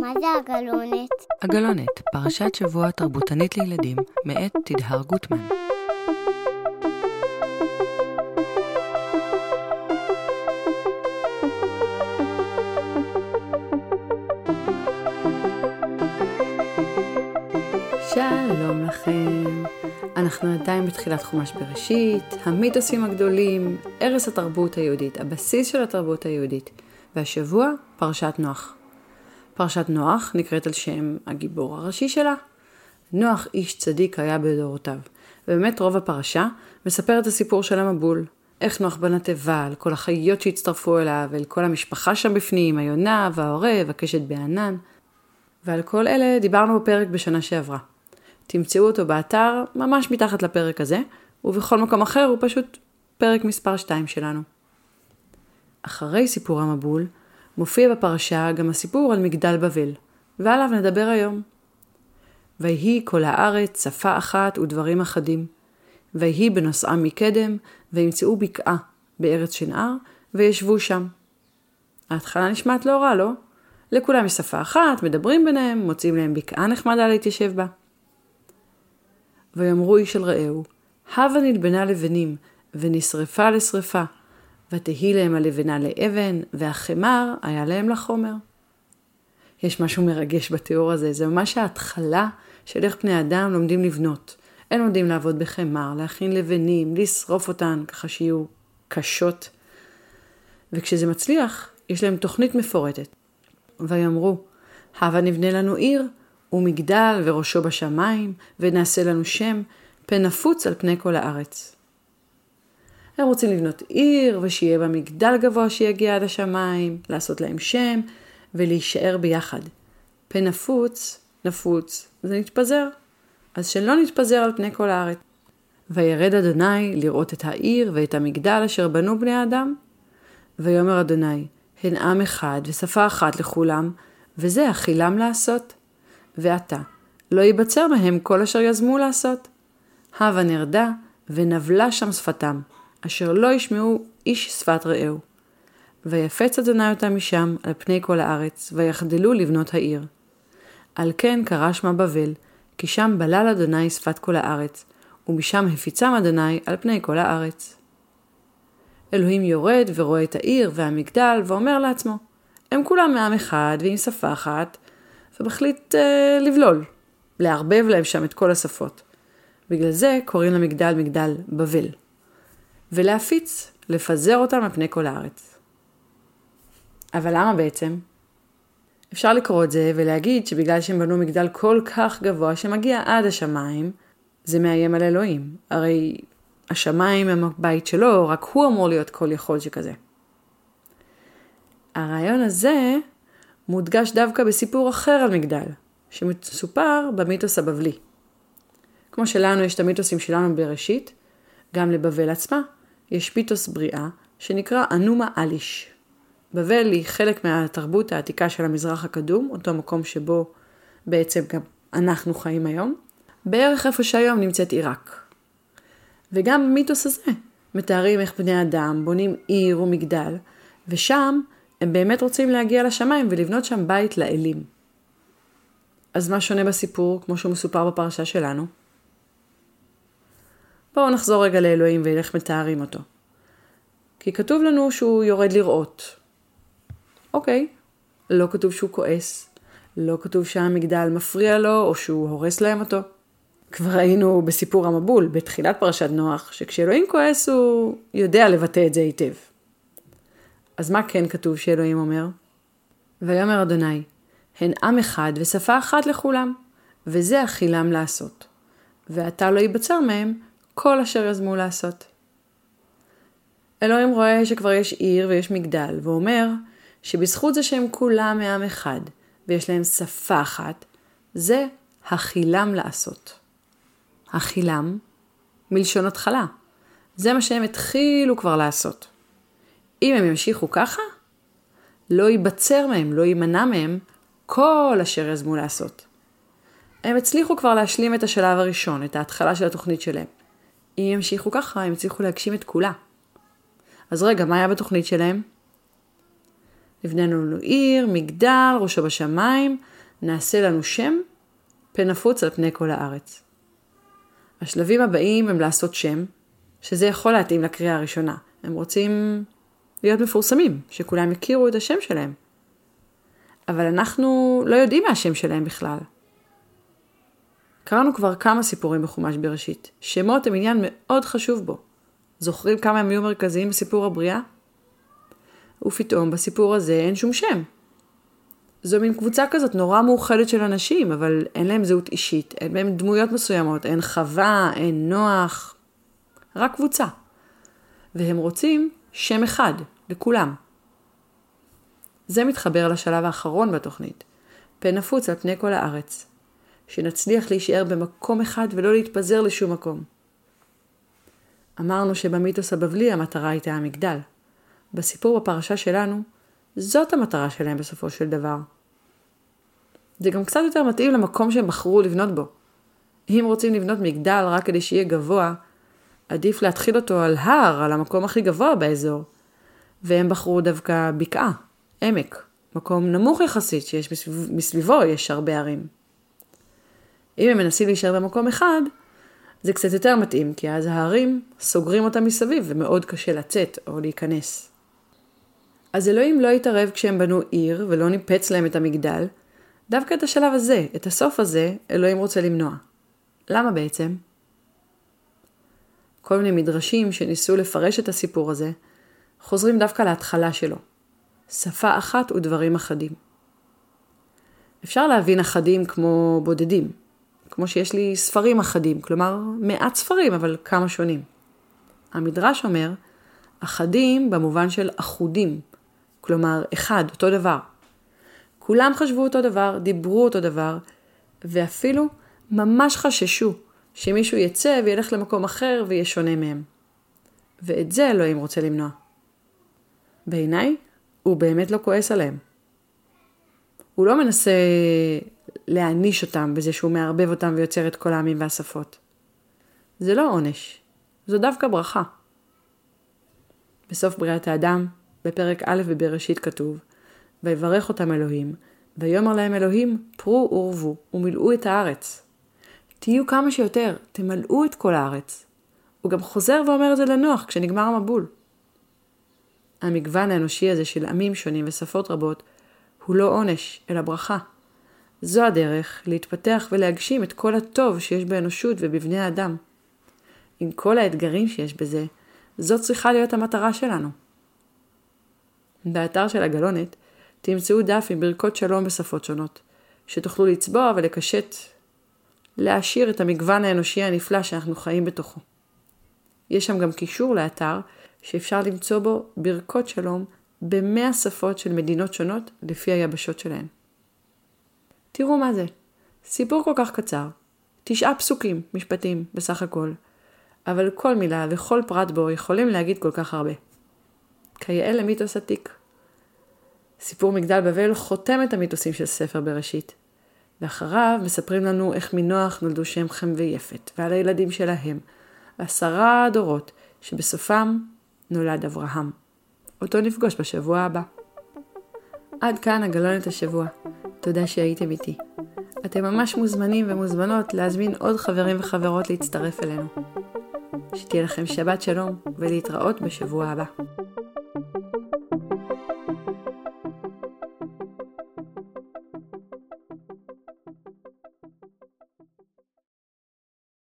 מה זה הגלונת? הגלונת, פרשת שבוע תרבותנית לילדים, מאת תדהר גוטמן. שלום לכם. אנחנו עדיין בתחילת חומש בראשית, המיתוסים הגדולים, ערש התרבות היהודית, הבסיס של התרבות היהודית, והשבוע פרשת נוח. פרשת נוח נקראת על שם הגיבור הראשי שלה. נוח איש צדיק היה בדורותיו, ובאמת רוב הפרשה מספר את הסיפור של המבול. איך נוח בנה תיבה, על כל החיות שהצטרפו אליו, אל כל המשפחה שם בפנים, היונה והעורב, הקשת בענן. ועל כל אלה דיברנו בפרק בשנה שעברה. תמצאו אותו באתר ממש מתחת לפרק הזה, ובכל מקום אחר הוא פשוט פרק מספר 2 שלנו. אחרי סיפור המבול, מופיע בפרשה גם הסיפור על מגדל בבל, ועליו נדבר היום. ויהי כל הארץ שפה אחת ודברים אחדים. ויהי בנוסעם מקדם, וימצאו בקעה בארץ שנער, וישבו שם. ההתחלה נשמעת לא רע, לא? לכולם יש שפה אחת, מדברים ביניהם, מוצאים להם בקעה נחמדה להתיישב בה. ויאמרו איש אל רעהו, הבה נלבנה לבנים, ונשרפה לשרפה, ותהי להם הלבנה לאבן, והחמר היה להם לחומר. יש משהו מרגש בתיאור הזה, זה ממש ההתחלה של איך בני אדם לומדים לבנות. הם לומדים לעבוד בחמר, להכין לבנים, לשרוף אותן, ככה שיהיו קשות. וכשזה מצליח, יש להם תוכנית מפורטת. ויאמרו, הבה נבנה לנו עיר, ומגדל וראשו בשמיים, ונעשה לנו שם, פן נפוץ על פני כל הארץ. הם רוצים לבנות עיר, ושיהיה בה מגדל גבוה שיגיע עד השמיים, לעשות להם שם, ולהישאר ביחד. פן נפוץ, נפוץ, זה נתפזר. אז שלא נתפזר על פני כל הארץ. וירד אדוני לראות את העיר ואת המגדל אשר בנו בני האדם. ויאמר אדוני, הן עם אחד ושפה אחת לכולם, וזה אכילם לעשות. ועתה, לא ייבצר מהם כל אשר יזמו לעשות. הבה נרדה, ונבלה שם שפתם, אשר לא ישמעו איש שפת רעהו. ויפץ אדוני אותם משם על פני כל הארץ, ויחדלו לבנות העיר. על כן קרא שמה בבל, כי שם בלל אדוני שפת כל הארץ, ומשם הפיצם אדוני על פני כל הארץ. אלוהים יורד ורואה את העיר והמגדל, ואומר לעצמו, הם כולם מעם אחד ועם שפה אחת, ומחליט אה, לבלול, לערבב להם שם את כל השפות. בגלל זה קוראים למגדל מגדל בבל. ולהפיץ, לפזר אותם על פני כל הארץ. אבל למה בעצם? אפשר לקרוא את זה ולהגיד שבגלל שהם בנו מגדל כל כך גבוה שמגיע עד השמיים, זה מאיים על אלוהים. הרי השמיים הם הבית שלו, רק הוא אמור להיות כל יכול שכזה. הרעיון הזה מודגש דווקא בסיפור אחר על מגדל, שמסופר במיתוס הבבלי. כמו שלנו יש את המיתוסים שלנו בראשית, גם לבבל עצמה יש מיתוס בריאה שנקרא אנומה אליש. בבל היא חלק מהתרבות העתיקה של המזרח הקדום, אותו מקום שבו בעצם גם אנחנו חיים היום, בערך איפה שהיום נמצאת עיראק. וגם במיתוס הזה מתארים איך בני אדם בונים עיר ומגדל, ושם הם באמת רוצים להגיע לשמיים ולבנות שם בית לאלים. אז מה שונה בסיפור, כמו שהוא מסופר בפרשה שלנו? בואו נחזור רגע לאלוהים ואיך מתארים אותו. כי כתוב לנו שהוא יורד לראות. אוקיי, לא כתוב שהוא כועס, לא כתוב שהמגדל מפריע לו או שהוא הורס להם אותו. כבר ראינו בסיפור המבול, בתחילת פרשת נוח, שכשאלוהים כועס הוא יודע לבטא את זה היטב. אז מה כן כתוב שאלוהים אומר? ויאמר אדוני, הן עם אחד ושפה אחת לכולם, וזה אכילם לעשות. ועתה לא ייבצר מהם כל אשר יזמו לעשות. אלוהים רואה שכבר יש עיר ויש מגדל, ואומר שבזכות זה שהם כולם מעם אחד, ויש להם שפה אחת, זה הכילם לעשות. הכילם, מלשון התחלה. זה מה שהם התחילו כבר לעשות. אם הם ימשיכו ככה, לא ייבצר מהם, לא יימנע מהם כל אשר יזמו לעשות. הם הצליחו כבר להשלים את השלב הראשון, את ההתחלה של התוכנית שלהם. אם ימשיכו ככה, הם הצליחו להגשים את כולה. אז רגע, מה היה בתוכנית שלהם? נבנה לנו עיר, מגדל, ראשו בשמיים, נעשה לנו שם, פן נפוץ על פני כל הארץ. השלבים הבאים הם לעשות שם, שזה יכול להתאים לקריאה הראשונה. הם רוצים להיות מפורסמים, שכולם יכירו את השם שלהם. אבל אנחנו לא יודעים מה השם שלהם בכלל. קראנו כבר כמה סיפורים בחומש בראשית. שמות הם עניין מאוד חשוב בו. זוכרים כמה הם היו מרכזיים בסיפור הבריאה? ופתאום בסיפור הזה אין שום שם. זו מין קבוצה כזאת נורא מאוחדת של אנשים, אבל אין להם זהות אישית, אין להם דמויות מסוימות, אין חווה, אין נוח, רק קבוצה. והם רוצים שם אחד, לכולם. זה מתחבר לשלב האחרון בתוכנית, פן נפוץ על פני כל הארץ. שנצליח להישאר במקום אחד ולא להתפזר לשום מקום. אמרנו שבמיתוס הבבלי המטרה הייתה המגדל. בסיפור בפרשה שלנו, זאת המטרה שלהם בסופו של דבר. זה גם קצת יותר מתאים למקום שהם בחרו לבנות בו. אם רוצים לבנות מגדל רק כדי שיהיה גבוה, עדיף להתחיל אותו על הר, על המקום הכי גבוה באזור. והם בחרו דווקא בקעה, עמק, מקום נמוך יחסית שיש מסביב, מסביבו יש הרבה ערים. אם הם מנסים להישאר במקום אחד, זה קצת יותר מתאים, כי אז ההרים סוגרים אותם מסביב ומאוד קשה לצאת או להיכנס. אז אלוהים לא התערב כשהם בנו עיר ולא ניפץ להם את המגדל, דווקא את השלב הזה, את הסוף הזה, אלוהים רוצה למנוע. למה בעצם? כל מיני מדרשים שניסו לפרש את הסיפור הזה, חוזרים דווקא להתחלה שלו. שפה אחת ודברים אחדים. אפשר להבין אחדים כמו בודדים, כמו שיש לי ספרים אחדים, כלומר מעט ספרים אבל כמה שונים. המדרש אומר אחדים במובן של אחודים, כלומר אחד, אותו דבר. כולם חשבו אותו דבר, דיברו אותו דבר, ואפילו ממש חששו שמישהו יצא וילך למקום אחר ויהיה שונה מהם. ואת זה אלוהים רוצה למנוע. בעיניי, הוא באמת לא כועס עליהם. הוא לא מנסה להעניש אותם בזה שהוא מערבב אותם ויוצר את כל העמים והשפות. זה לא עונש, זו דווקא ברכה. בסוף בריאת האדם, בפרק א' בבראשית כתוב, ויברך אותם אלוהים, ויאמר להם אלוהים, פרו ורבו, ומילאו את הארץ. תהיו כמה שיותר, תמלאו את כל הארץ. הוא גם חוזר ואומר את זה לנוח כשנגמר המבול. המגוון האנושי הזה של עמים שונים ושפות רבות הוא לא עונש, אלא ברכה. זו הדרך להתפתח ולהגשים את כל הטוב שיש באנושות ובבני האדם. עם כל האתגרים שיש בזה, זו צריכה להיות המטרה שלנו. באתר של הגלונת תמצאו דף עם ברכות שלום בשפות שונות, שתוכלו לצבוע ולקשט, להעשיר את המגוון האנושי הנפלא שאנחנו חיים בתוכו. יש שם גם קישור לאתר שאפשר למצוא בו ברכות שלום במאה שפות של מדינות שונות לפי היבשות שלהן. תראו מה זה. סיפור כל כך קצר. תשעה פסוקים, משפטים, בסך הכל. אבל כל מילה וכל פרט בו יכולים להגיד כל כך הרבה. כיאה למיתוס עתיק. סיפור מגדל בבל חותם את המיתוסים של ספר בראשית. ואחריו מספרים לנו איך מנוח נולדו שם חם ויפת, ועל הילדים שלהם, ועשרה דורות, שבסופם נולד אברהם. אותו נפגוש בשבוע הבא. עד כאן הגלונת השבוע. תודה שהייתם איתי. אתם ממש מוזמנים ומוזמנות להזמין עוד חברים וחברות להצטרף אלינו. שתהיה לכם שבת שלום ולהתראות בשבוע הבא.